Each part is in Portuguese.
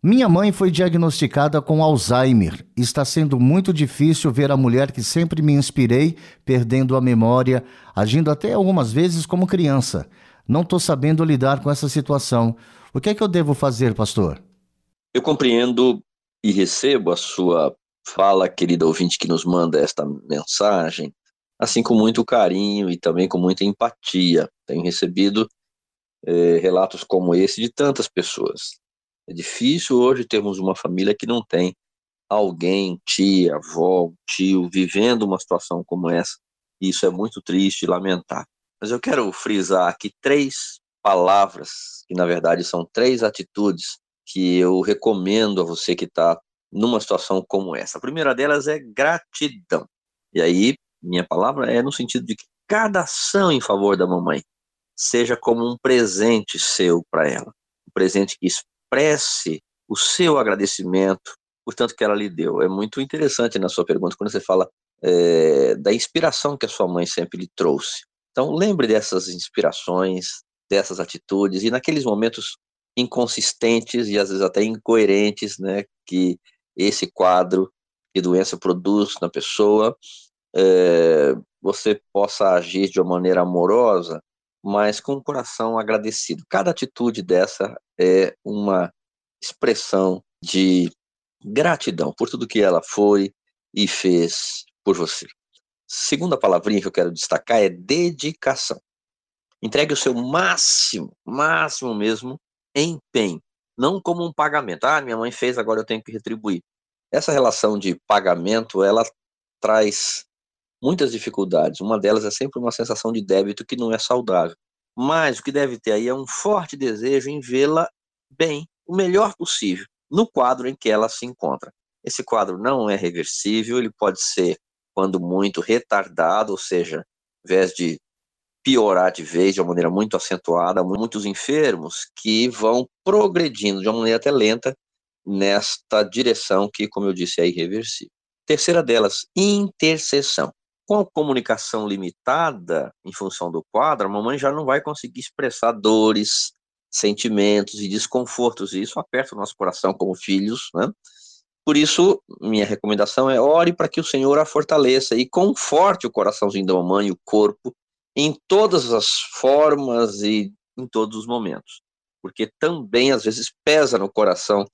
Minha mãe foi diagnosticada com Alzheimer. Está sendo muito difícil ver a mulher que sempre me inspirei perdendo a memória, agindo até algumas vezes como criança. Não estou sabendo lidar com essa situação. O que é que eu devo fazer, pastor? Eu compreendo e recebo a sua fala, querida ouvinte, que nos manda esta mensagem, assim com muito carinho e também com muita empatia. Tenho recebido eh, relatos como esse de tantas pessoas. É difícil hoje termos uma família que não tem alguém, tia, avó, tio, vivendo uma situação como essa. Isso é muito triste e lamentável. Mas eu quero frisar aqui três palavras, que na verdade são três atitudes que eu recomendo a você que está numa situação como essa. A primeira delas é gratidão. E aí, minha palavra é no sentido de que cada ação em favor da mamãe seja como um presente seu para ela. Um presente que expresse o seu agradecimento por tanto que ela lhe deu. É muito interessante na sua pergunta quando você fala é, da inspiração que a sua mãe sempre lhe trouxe. Então, lembre dessas inspirações, dessas atitudes, e naqueles momentos inconsistentes e às vezes até incoerentes, né, que esse quadro de doença produz na pessoa, é, você possa agir de uma maneira amorosa mas com o coração agradecido. Cada atitude dessa é uma expressão de gratidão por tudo que ela foi e fez por você. Segunda palavrinha que eu quero destacar é dedicação. Entregue o seu máximo, máximo mesmo, empenho, não como um pagamento. Ah, minha mãe fez, agora eu tenho que retribuir. Essa relação de pagamento, ela traz muitas dificuldades. Uma delas é sempre uma sensação de débito que não é saudável. Mas o que deve ter aí é um forte desejo em vê-la bem, o melhor possível, no quadro em que ela se encontra. Esse quadro não é reversível, ele pode ser, quando muito, retardado, ou seja, ao invés de piorar de vez de uma maneira muito acentuada, muitos enfermos que vão progredindo de uma maneira até lenta nesta direção que, como eu disse, é irreversível. Terceira delas, intercessão. Com a comunicação limitada, em função do quadro, a mamãe já não vai conseguir expressar dores, sentimentos e desconfortos, e isso aperta o nosso coração como filhos, né? Por isso, minha recomendação é ore para que o Senhor a fortaleça e conforte o coraçãozinho da mamãe, o corpo, em todas as formas e em todos os momentos. Porque também, às vezes, pesa no coração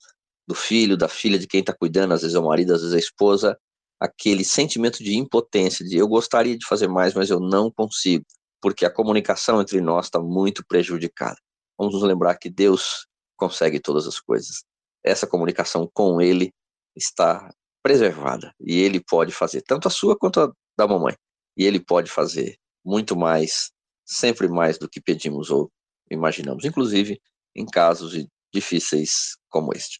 do filho, da filha, de quem está cuidando, às vezes é o marido, às vezes é a esposa, aquele sentimento de impotência, de eu gostaria de fazer mais, mas eu não consigo, porque a comunicação entre nós está muito prejudicada. Vamos nos lembrar que Deus consegue todas as coisas. Essa comunicação com Ele está preservada e Ele pode fazer tanto a sua quanto a da mamãe. E Ele pode fazer muito mais, sempre mais do que pedimos ou imaginamos, inclusive em casos difíceis como este.